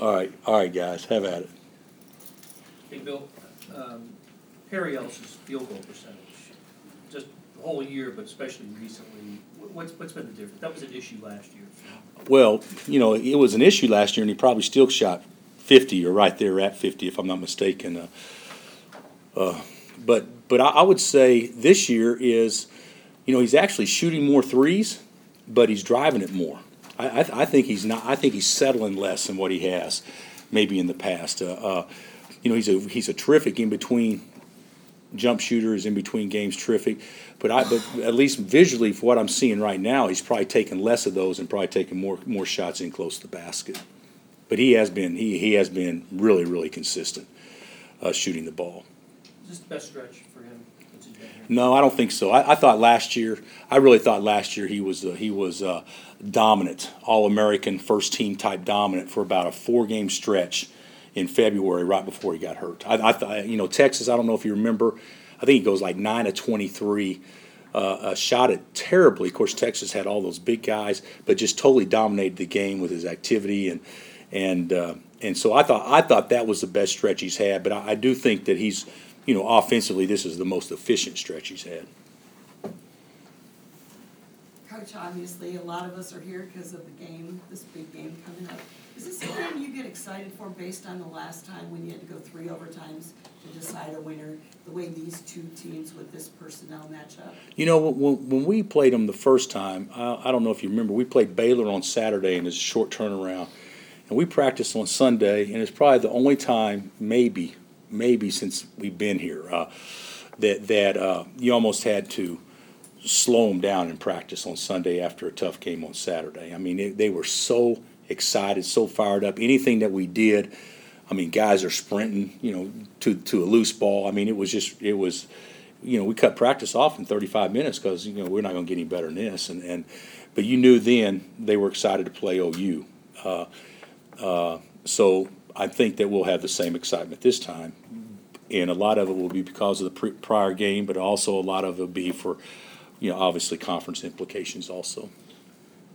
All right, all right, guys, have at it. Hey, Bill, um, Perry Ellis's field goal percentage, just the whole year, but especially recently, wh- what's, what's been the difference? That was an issue last year. Well, you know, it was an issue last year, and he probably still shot fifty or right there at fifty, if I'm not mistaken. Uh, uh, but but I, I would say this year is, you know, he's actually shooting more threes, but he's driving it more. I, I, I think he's not. I think he's settling less than what he has, maybe in the past. Uh, uh, you know, he's a he's a terrific in between jump shooter. Is in between games terrific, but I but at least visually, for what I'm seeing right now, he's probably taking less of those and probably taking more more shots in close to the basket. But he has been he he has been really really consistent uh, shooting the ball. Is this the best stretch for him since he's been here? No, I don't think so. I, I thought last year, I really thought last year he was uh, he was uh, dominant, all American, first team type dominant for about a four game stretch in February, right before he got hurt. I, I thought, you know, Texas. I don't know if you remember. I think he goes like nine of twenty three. Uh, shot it terribly. Of course, Texas had all those big guys, but just totally dominated the game with his activity and and uh, and so I thought I thought that was the best stretch he's had. But I, I do think that he's you know, offensively, this is the most efficient stretch he's had. Coach, obviously, a lot of us are here because of the game, this big game coming up. Is this game you get excited for based on the last time when you had to go three overtimes to decide a winner? The way these two teams with this personnel match up? You know, when, when we played them the first time, I, I don't know if you remember, we played Baylor on Saturday and it's a short turnaround. And we practiced on Sunday, and it's probably the only time, maybe, maybe since we've been here, uh, that that uh, you almost had to slow them down in practice on Sunday after a tough game on Saturday. I mean, they, they were so excited, so fired up. Anything that we did, I mean, guys are sprinting, you know, to to a loose ball. I mean, it was just it was, you know, we cut practice off in 35 minutes because you know we're not going to get any better than this. And and but you knew then they were excited to play OU. Uh, uh, so I think that we'll have the same excitement this time. And a lot of it will be because of the pre- prior game, but also a lot of it will be for, you know, obviously conference implications also.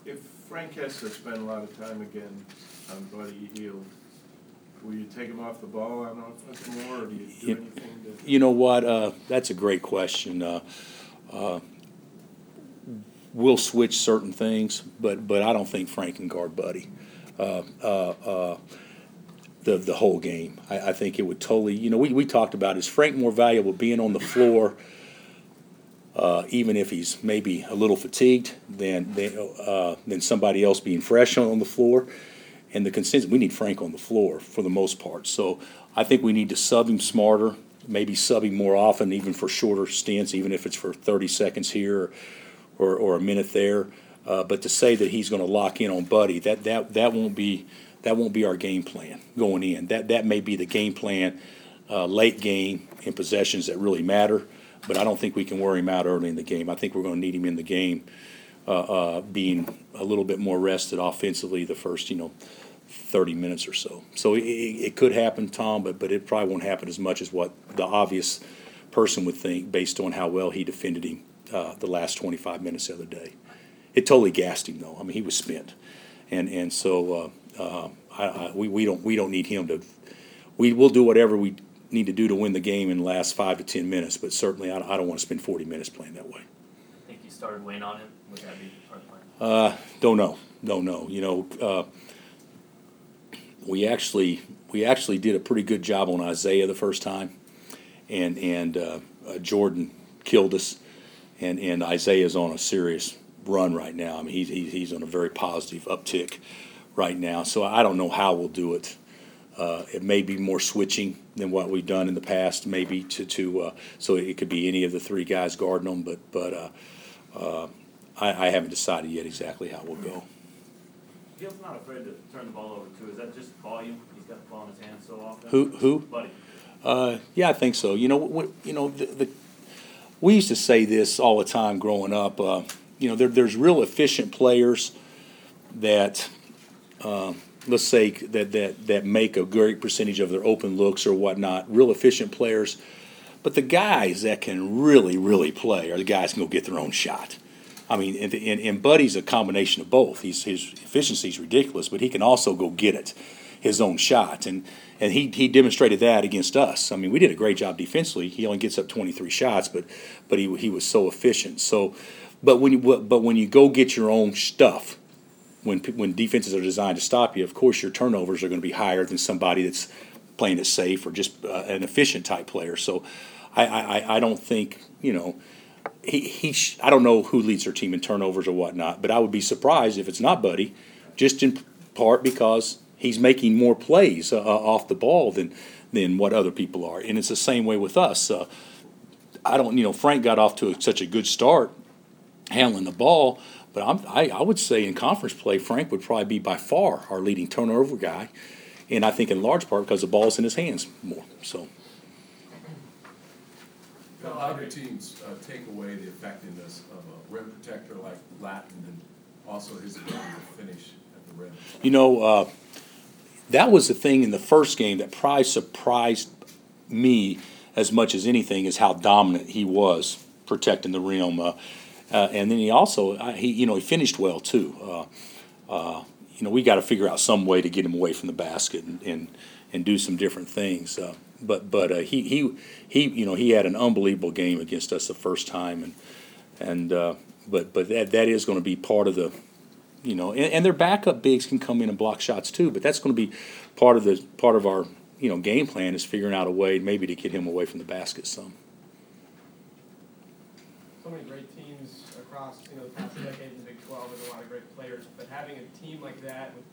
If Frank has to spend a lot of time again on Buddy Hield, will you take him off the ball on offense more, or do you do You- anything to? You know what? Uh, that's a great question. Uh, uh, we'll switch certain things, but but I don't think Frank can guard Buddy. The the whole game. I, I think it would totally. You know, we, we talked about is Frank more valuable being on the floor, uh, even if he's maybe a little fatigued, than than, uh, than somebody else being fresh on the floor. And the consensus we need Frank on the floor for the most part. So I think we need to sub him smarter, maybe sub him more often, even for shorter stints, even if it's for 30 seconds here or, or a minute there. Uh, but to say that he's going to lock in on Buddy, that, that, that won't be that won't be our game plan going in. That that may be the game plan uh, late game in possessions that really matter. But I don't think we can wear him out early in the game. I think we're going to need him in the game, uh, uh, being a little bit more rested offensively the first you know 30 minutes or so. So it, it, could happen, Tom, but but it probably won't happen as much as what the obvious person would think based on how well he defended him uh, the last 25 minutes the other day. It totally gassed him though. I mean, he was spent, and and so uh, uh, I, I, we we don't we don't need him to. We will do whatever we need to do to win the game in the last five to 10 minutes, but certainly I, I don't want to spend 40 minutes playing that way. I think you started weighing on him. Would that be part of the plan? Uh, don't know. Don't know. You know, uh, we actually we actually did a pretty good job on Isaiah the first time, and and uh, uh, Jordan killed us, and and Isaiah's on a serious run right now. I mean, he's he's he's on a very positive uptick right now. So I don't know how we'll do it. Uh, it may be more switching than what we've done in the past, maybe to to uh, so it could be any of the three guys guarding them, but but. Uh, uh, I, I haven't decided yet exactly how we'll go. Hield's not afraid to turn the ball over too. Is that just volume? He's got the ball in his hand so often. Who who? Buddy. Uh, yeah, I think so. You know, we, you know, the, the, we used to say this all the time growing up. Uh, you know, there, there's real efficient players that, uh, let's say that, that that make a great percentage of their open looks or whatnot. Real efficient players, but the guys that can really, really play are the guys who can go get their own shot. I mean, and, and, and Buddy's a combination of both. He's, his efficiency is ridiculous, but he can also go get it. his own shot. And, and he, he demonstrated that against us. I mean, we did a great job defensively. He only gets up 23 shots, but, but he, he was so efficient. So, but when you, but when you go get your own stuff, when, when defenses are designed to stop you, of course, your turnovers are going to be higher than somebody that's playing it safe or just uh, an efficient type player. So I, I, I- don't think, you know, he, he sh- I don't know who leads their team in turnovers or whatnot, but I would be surprised if it's not Buddy, just in part because he's making more plays uh, uh, off the ball than than what other people are, and it's the same way with us. Uh, I don't, you know, Frank got off to a, such a good start handling the ball, but I'm, I, I would say in conference play, Frank would probably be by far our leading turnover guy, and I think in large part because the ball's in his hands more. So. Now, other teams uh, take away the effectiveness of a rim protector like Lattin and also his ability to finish at the rim. You know, uh, that was the thing in the first game that probably surprised me as much as anything is how dominant he was protecting the rim. Uh, uh, and then he also, he you know, he finished well too. Uh, uh, you know, we got to figure out some way to get him away from the basket and and, and do some different things. Uh, but but uh, he he he you know he had an unbelievable game against us the first time and and but but that that is going to be part of the you know, and, and their backup bigs can come in and block shots too. But that's going to be part of the part of our you know game plan is figuring out a way maybe to get him away from the basket some. so many great across, you know, the past decade in the Big Twelve, and a lot of great players, but having a team like that with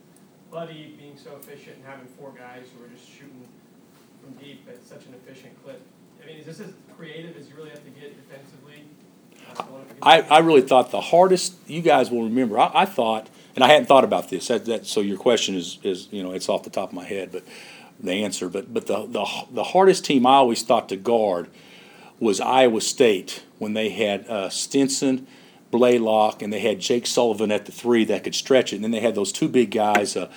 Buddy being so efficient and having four guys who are just shooting from deep at such an efficient clip, I mean, is this as creative as you really have to get defensively? uh, going up against- I, I really thought the hardest you guys will remember. I, I thought, and I hadn't thought about this. That, that so your question is is you know it's off the top of my head, but the answer. But but the the the hardest team I always thought to guard was Iowa State when they had uh, Stinson, Blalock, and they had Jake Sullivan at the three that could stretch it, and then they had those two big guys. Uh,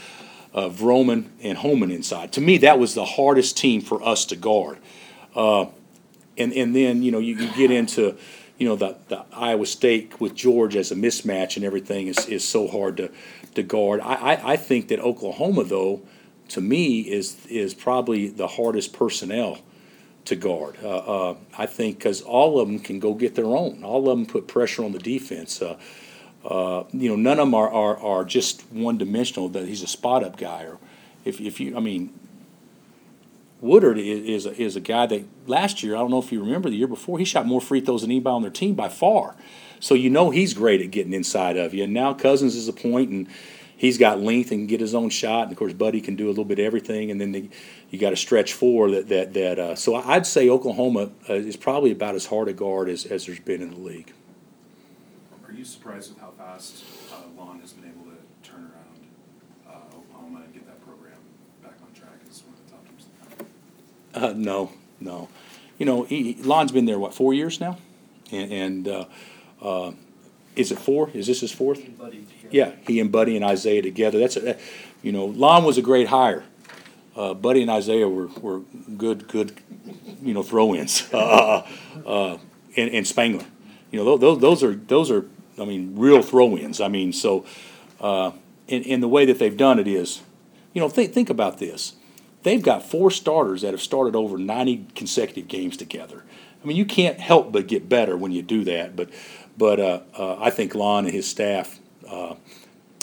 uh, Vroman and Homan inside. To me, that was the hardest team for us to guard. Uh, and and then you know you, you get into you know the, the Iowa State with Georges as a mismatch and everything is, is so hard to, to guard. I, I, I think that Oklahoma though, to me is is probably the hardest personnel to guard. Uh, uh, I think because all of them can go get their own. All of them put pressure on the defense. Uh, uh, you know, none of them are, are, are just one dimensional. That he's a spot up guy, or if if you, I mean, Woodard is, is, a, is a guy that last year, I don't know if you remember the year before, he shot more free throws than anybody on their team by far. So you know he's great at getting inside of you. And now Cousins is a point, and he's got length and can get his own shot. And of course, Buddy can do a little bit of everything. And then the, you got a stretch four that that that. Uh, so I'd say Oklahoma uh, is probably about as hard a guard as, as there's been in the league. Are you surprised with how fast uh, Lon has been able to turn around uh, Oklahoma and get that program back on track as one of the top teams in the country? Uh, no, no. You know, he, Lon's been there what four years now, and, and uh, uh, is it four? Is this his fourth? Together. Yeah, he and Buddy and Isaiah together. That's a, you know, Lon was a great hire. Uh, Buddy and Isaiah were, were good, good, you know, throw-ins. Uh, uh, and, and Spangler, you know, those, those are those are, I mean, real throw-ins. I mean, so, uh, and, and the way that they've done it is, you know, think think about this. They've got four starters that have started over 90 consecutive games together. I mean, you can't help but get better when you do that. But, but uh, uh, I think Lon and his staff uh,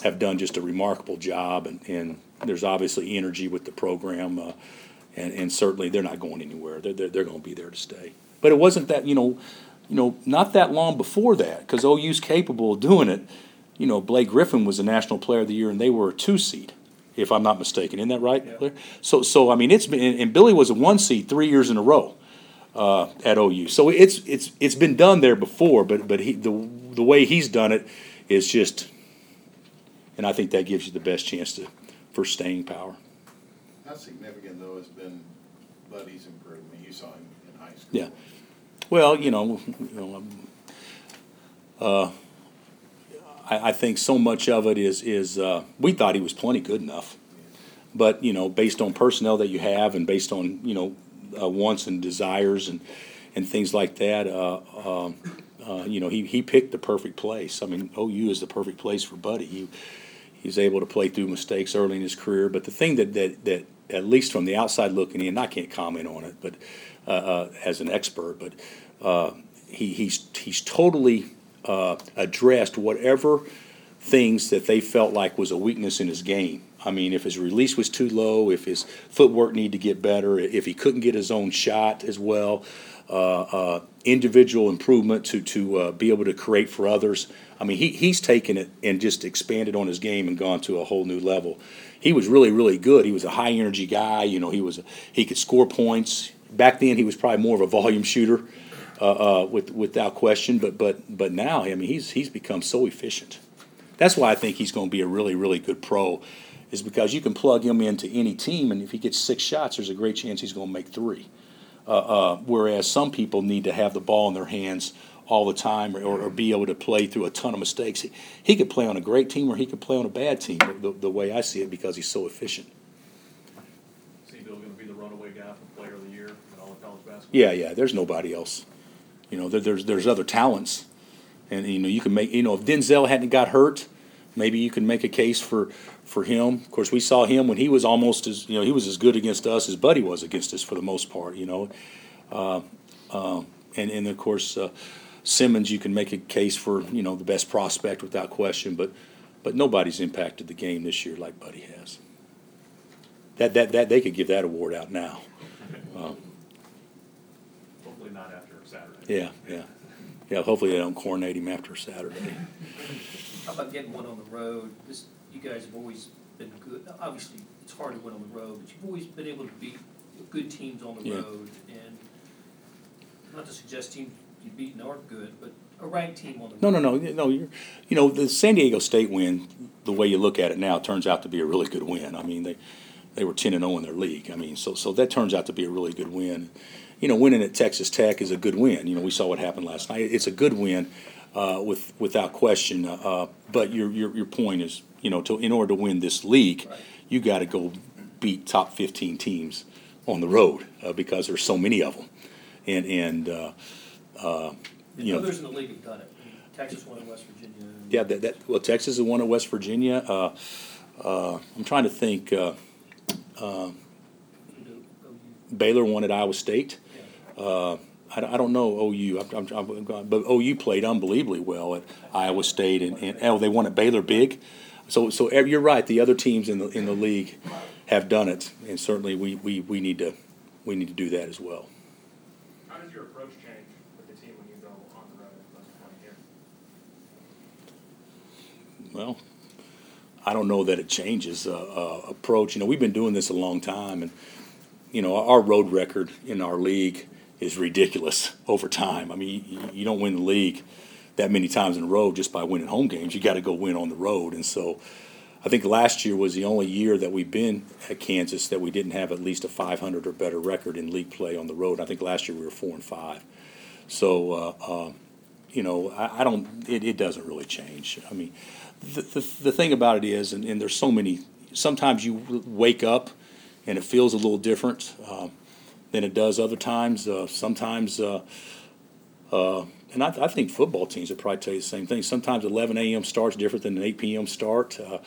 have done just a remarkable job, and, and there's obviously energy with the program, uh, and, and certainly they're not going anywhere. They're, they're, they're going to be there to stay. But it wasn't that, you know, you know, not that long before that, because OU's capable of doing it. You know, Blake Griffin was the National Player of the Year, and they were a two seed, if I'm not mistaken. Isn't that right, Yeah. So, so I mean, it's been, and and Billy was a one seed three years in a row uh, at OU. So it's it's it's been done there before, but but he the the way he's done it is just, and I think that gives you the best chance to for staying power. How significant, though, has been Buddy's improvement? You saw him in high school. Yeah. Well, you know, you know, uh, I, I think so much of it is is uh, we thought he was plenty good enough, but you know, based on personnel that you have and based on you know uh, wants and desires and and things like that, uh, um, uh, you know, he he picked the perfect place. I mean, OU is the perfect place for Buddy. He He's able to play through mistakes early in his career. But the thing that, that, that at least from the outside looking in, I can't comment on it, but uh, uh, as an expert, but uh, he, he's he's totally uh, addressed whatever things that they felt like was a weakness in his game. I mean, if his release was too low, if his footwork needed to get better, if he couldn't get his own shot as well, uh, uh, individual improvement to to uh, be able to create for others. I mean, he, he's taken it and just expanded on his game and gone to a whole new level. He was really, really good. He was a high energy guy. You know, he was he could score points. Back then, he was probably more of a volume shooter, uh, uh, with, without question. But but but now, I mean, he's he's become so efficient. That's why I think he's going to be a really, really good pro, is because you can plug him into any team, and if he gets six shots, there's a great chance he's going to make three. Uh, uh, whereas some people need to have the ball in their hands all the time or, or be able to play through a ton of mistakes. He, he could play on a great team or he could play on a bad team, the, the way I see it, because he's so efficient. See Bill gonna be the runaway guy for player of the year in all of college basketball? Yeah, yeah, there's nobody else. You know, there, there's, there's other talents. And, you know, you can make, you know, if Denzel hadn't got hurt, maybe you can make a case for, for him. Of course, we saw him when he was almost as, you know, he was as good against us as Buddy was against us for the most part, you know. Uh, uh, and, and of course, uh, Simmons, you can make a case for, you know, the best prospect without question, but, but nobody's impacted the game this year like Buddy has. That, that, that, they could give that award out now. Hopefully not after Saturday. yeah, yeah. Yeah, hopefully they don't coronate him after Saturday. How about getting one on the road? This, you guys have always been good, obviously, it's hard to win on the road, but you've always been able to beat good teams on the Yeah. road. And not to suggest teams you've beaten aren't good, but a ranked team on the road. No, no, no, no. You're, you know, the San Diego State win, the way you look at it now, turns out to be a really good win. I mean, they they were ten and zero in their league. I mean, so so that turns out to be a really good win. You know, winning at Texas Tech is a good win. You know, we saw what happened last night. It's a good win, uh, with without question. Uh, but your your your point is, you know, to in order to win this league, Right. you got to go beat top fifteen teams on the road uh, because there's so many of them, and and. Uh, uh, you know, others in the league have done it. Texas won in West Virginia. Yeah, that, that, well, Texas is one of West Virginia. Uh, uh, I'm trying to think, uh, uh, Baylor won at Iowa State. Yeah. I, don't- I don't know OU, I'm, I'm, I'm, but OU played unbelievably well at Iowa State and, and, oh, they won at Baylor big. So, so you're right, the other teams in the, in the league have done it, and certainly we, we, we need to, we need to do that as well. How does your approach change with the team when you go on the road as opposed to here? Well, I don't know that it changes uh, uh, approach. You know, we've been doing this a long time, and you know, our road record in our league is ridiculous over time. I mean, you, don't win the league that many times in a row just by winning home games. You got to go win on the road, and so. I think last year was the only year that we've been at Kansas that we didn't have at least a 500 or better record in league play on the road. I think last year we were four and five. So, uh, uh, you know, I, I don't. It, it doesn't really change. I mean, the, the, the thing about it is, and, and there's so many, sometimes you wake up and it feels a little different um, than it does other times. Uh, sometimes, uh, uh, and I, I think football teams would probably tell you the same thing. Sometimes 11 a.m. starts different than an 8 p.m. start. Uh,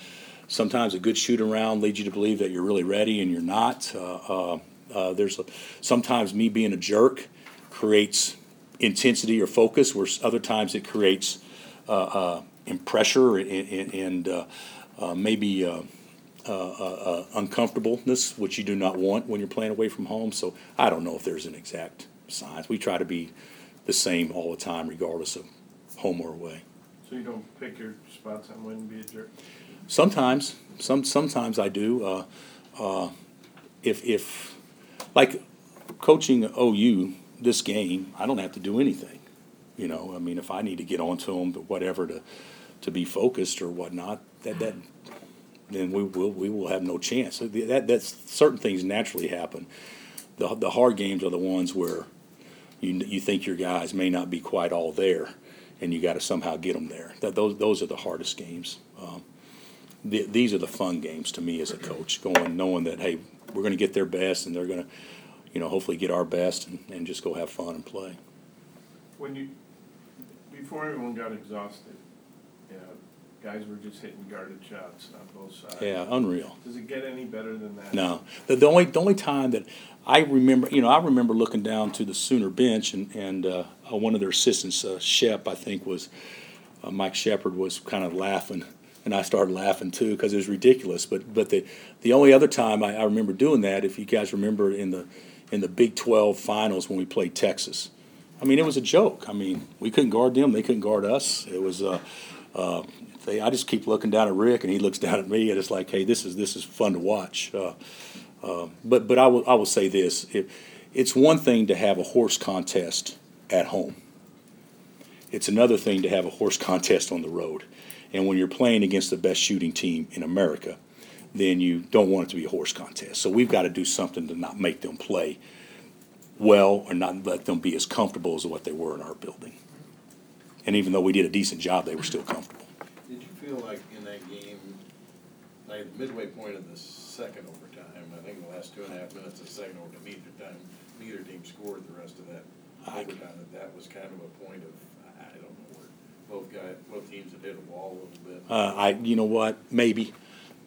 sometimes a good shoot around leads you to believe that you're really ready and you're not. Uh, uh, there's a, sometimes me being a jerk creates intensity or focus, where other times it creates and pressure and, and, maybe uh, uh, uh, uncomfortableness, which you do not want when you're playing away from home. So I don't know if there's an exact science. We try to be the same all the time, regardless of home or away. So you don't pick your spots on when to be a jerk? Sometimes, some sometimes I do. Uh, uh, if if like coaching OU this game, I don't have to do anything. You know, I mean, if I need to get onto them, but whatever to to be focused or whatnot, that that then we will we will have no chance. That that's certain things naturally happen. The the hard games are the ones where you you think your guys may not be quite all there, and you got to somehow get them there. That those those are the hardest games. Um, the, these are the fun games to me as a coach, going knowing that hey, we're going to get their best, and they're going to, you know, hopefully get our best, and, and just go have fun and play. When you, before everyone got exhausted, you know, guys were just hitting guarded shots on both sides. Yeah, unreal. Does it get any better than that? No, the, the only the only time that I remember, you know, I remember looking down to the Sooner bench and and uh, one of their assistants, uh, Shep, I think was uh, Mike Shepherd, was kind of laughing, and I started laughing too because it was ridiculous. But but the the only other time I, I remember doing that, if you guys remember in the in the Big Twelve finals when we played Texas, I mean it was a joke. I mean we couldn't guard them, they couldn't guard us. It was. Uh, uh, I just keep looking down at Rick, and he looks down at me, and it's like, hey, this is this is fun to watch. Uh, uh, but but I will I will say this: it, it's one thing to have a horse contest at home. It's another thing to have a horse contest on the road. And when you're playing against the best shooting team in America, then you don't want it to be a horse contest. So we've got to do something to not make them play well or not let them be as comfortable as what they were in our building. And even though we did a decent job, they were still comfortable. Feel like in that game, like the midway point of the second overtime, I think the last two and a half minutes of the second overtime, neither time, neither team scored the rest of that I- overtime, that that was kind of a point of, I I don't know where, both guys, both teams had hit a wall a little bit. Uh, I, you know what, maybe.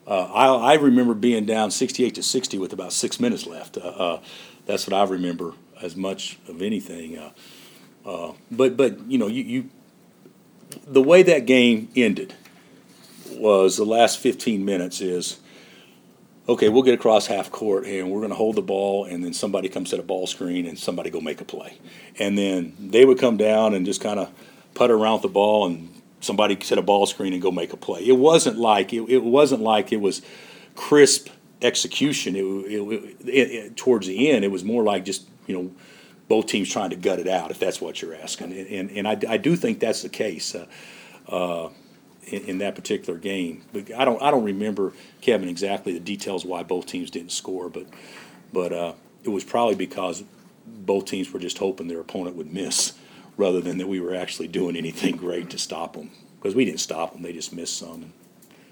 Uh, I, I remember being down sixty-eight to sixty with about six minutes left. Uh, uh, that's what I remember as much of anything. Uh, uh, but, but, you know, you, you, the way that game ended was the last fifteen minutes is, okay, we'll get across half court and we're gonna hold the ball and then somebody comes set a ball screen and somebody go make a play. And then they would come down and just kinda putter around with the ball and somebody set a ball screen and go make a play. It wasn't like, it, it wasn't like it was crisp execution. It, it, it, it, towards the end, it was more like just, you know, both teams trying to gut it out, if that's what you're asking. And, and, and I, I do think that's the case. Uh, uh, in, in that particular game. But I don't I don't remember Kevin exactly the details why both teams didn't score, but but uh, it was probably because both teams were just hoping their opponent would miss, rather than that we were actually doing anything great to stop them. Because we didn't stop them; they just missed some. And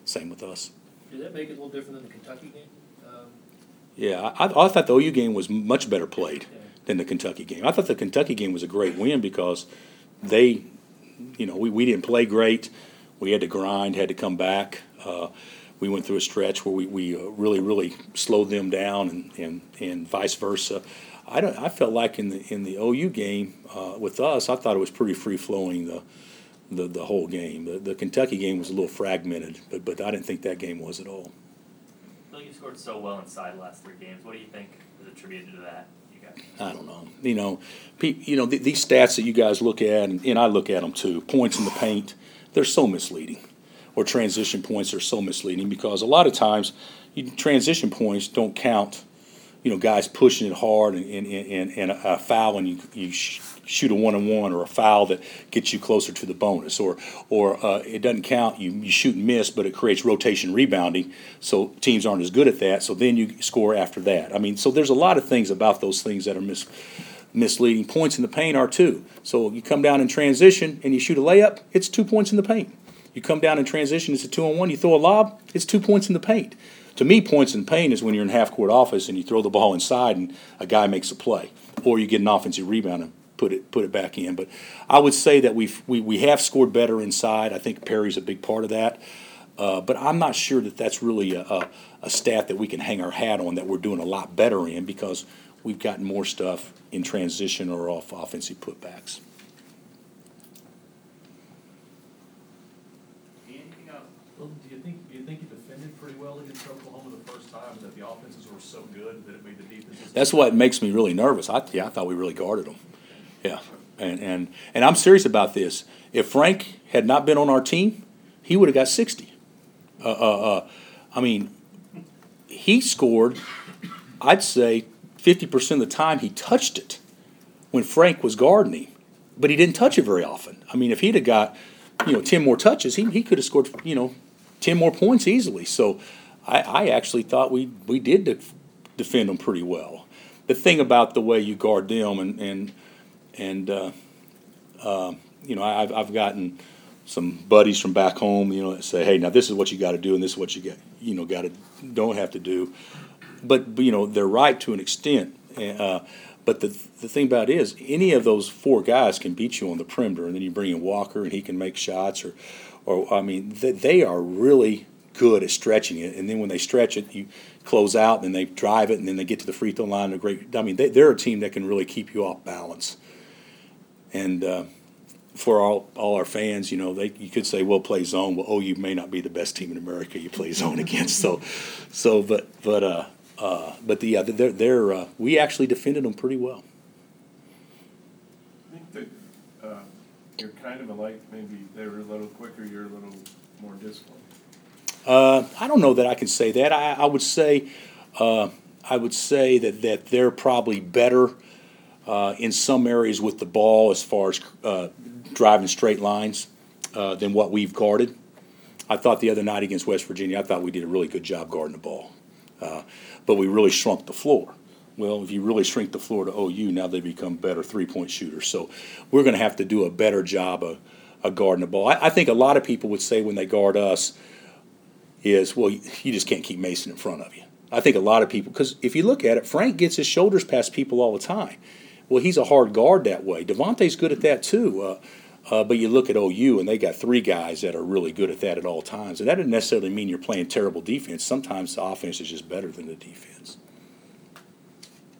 same with us. Did that make it a little different than the Kentucky game? Um, Yeah, I, I thought the OU game was much better played yeah. than the Kentucky game. I thought the Kentucky game was a great win because they, you know, we, we didn't play great. We had to grind, had to come back. Uh, we went through a stretch where we, we uh, really, really slowed them down and, and, and vice versa. I, don't, I felt like in the, in the OU game uh, with us, I thought it was pretty free flowing the, the, the whole game. The, the Kentucky game was a little fragmented, but, but I didn't think that game was at all. Bill, you scored so well inside the last three games. What do you think is attributed to that? You guys. I don't know. You know, pe- you know th- these stats that you guys look at, and, and I look at them too. Points in the paint, they're so misleading, or transition points are so misleading because a lot of times, you, transition points don't count. You know, guys pushing it hard and and, and, and a, foul, and you you sh- shoot a one on one, or a foul that gets you closer to the bonus, or or uh, it doesn't count. You you shoot and miss, but it creates rotation rebounding, so teams aren't as good at that. So then you score after that. I mean, so there's a lot of things about those things that are mis misleading. Points in the paint are too. So you come down in transition and you shoot a layup, it's two points in the paint. You come down in transition, it's a two on one, you throw a lob, it's two points in the paint. To me, points in paint is when you're in half court office and you throw the ball inside and a guy makes a play, or you get an offensive rebound and put it put it back in. But I would say that we've we, we have scored better inside. I think Perry's a big part of that. Uh, but I'm not sure that that's really a, a, a stat that we can hang our hat on that we're doing a lot better in because we've gotten more stuff in transition or off offensive putbacks. Anything else? Well, do you think, do you think you defended pretty well against Oklahoma the first time, that the offenses were so good that it made the defenses? That's what makes me really nervous. I, yeah, I thought we really guarded them. Yeah, and and and I'm serious about this. If Frank had not been on our team, he would have got sixty. Uh, uh, uh, I mean, he scored. I'd say fifty percent of the time he touched it when Frank was guarding him, but he didn't touch it very often. I mean, if he'd have got you know ten more touches, he he could have scored you know ten more points easily. So I, I actually thought we we did def- defend them pretty well. The thing about the way you guard them and and and uh, uh, you know I've I've gotten some buddies from back home you know that say hey now this is what you got to do and this is what you get you know got to don't have to do, but, you know they're right to an extent. Uh, but the the thing about it is any of those four guys can beat you on the perimeter, and then you bring in Walker and he can make shots or or, I mean, they, they are really good at stretching it. And then when they stretch it, you close out, and then they drive it, and then they get to the free throw line. They're great. I mean, they, they're a team that can really keep you off balance. And uh, for all, all our fans, you know, they you could say, "Well, play zone." Well, oh, you may not be the best team in America you play zone against. So, so, but, but, uh, uh, but the, yeah, they're, they're, uh, we actually defended them pretty well. I think that, uh, you're kind of alike, maybe they were a little quicker, you're a little more disciplined. Uh, I don't know that I can say that. I, I would say, uh, I would say that, that they're probably better uh, in some areas with the ball as far as uh, driving straight lines uh, than what we've guarded. I thought the other night against West Virginia, I thought we did a really good job guarding the ball, uh, but we really shrunk the floor. Well, if you really shrink the floor to OU, now they become better three-point shooters. So we're going to have to do a better job of, of guarding the ball. I, I think a lot of people would say when they guard us, is well, you just can't keep Mason in front of you. I think a lot of people, because if you look at it, Frank gets his shoulders past people all the time. Well, he's a hard guard that way. Devonte's good at that too. Uh, uh, but you look at OU, and they got three guys that are really good at that at all times. And that doesn't necessarily mean you're playing terrible defense. Sometimes the offense is just better than the defense.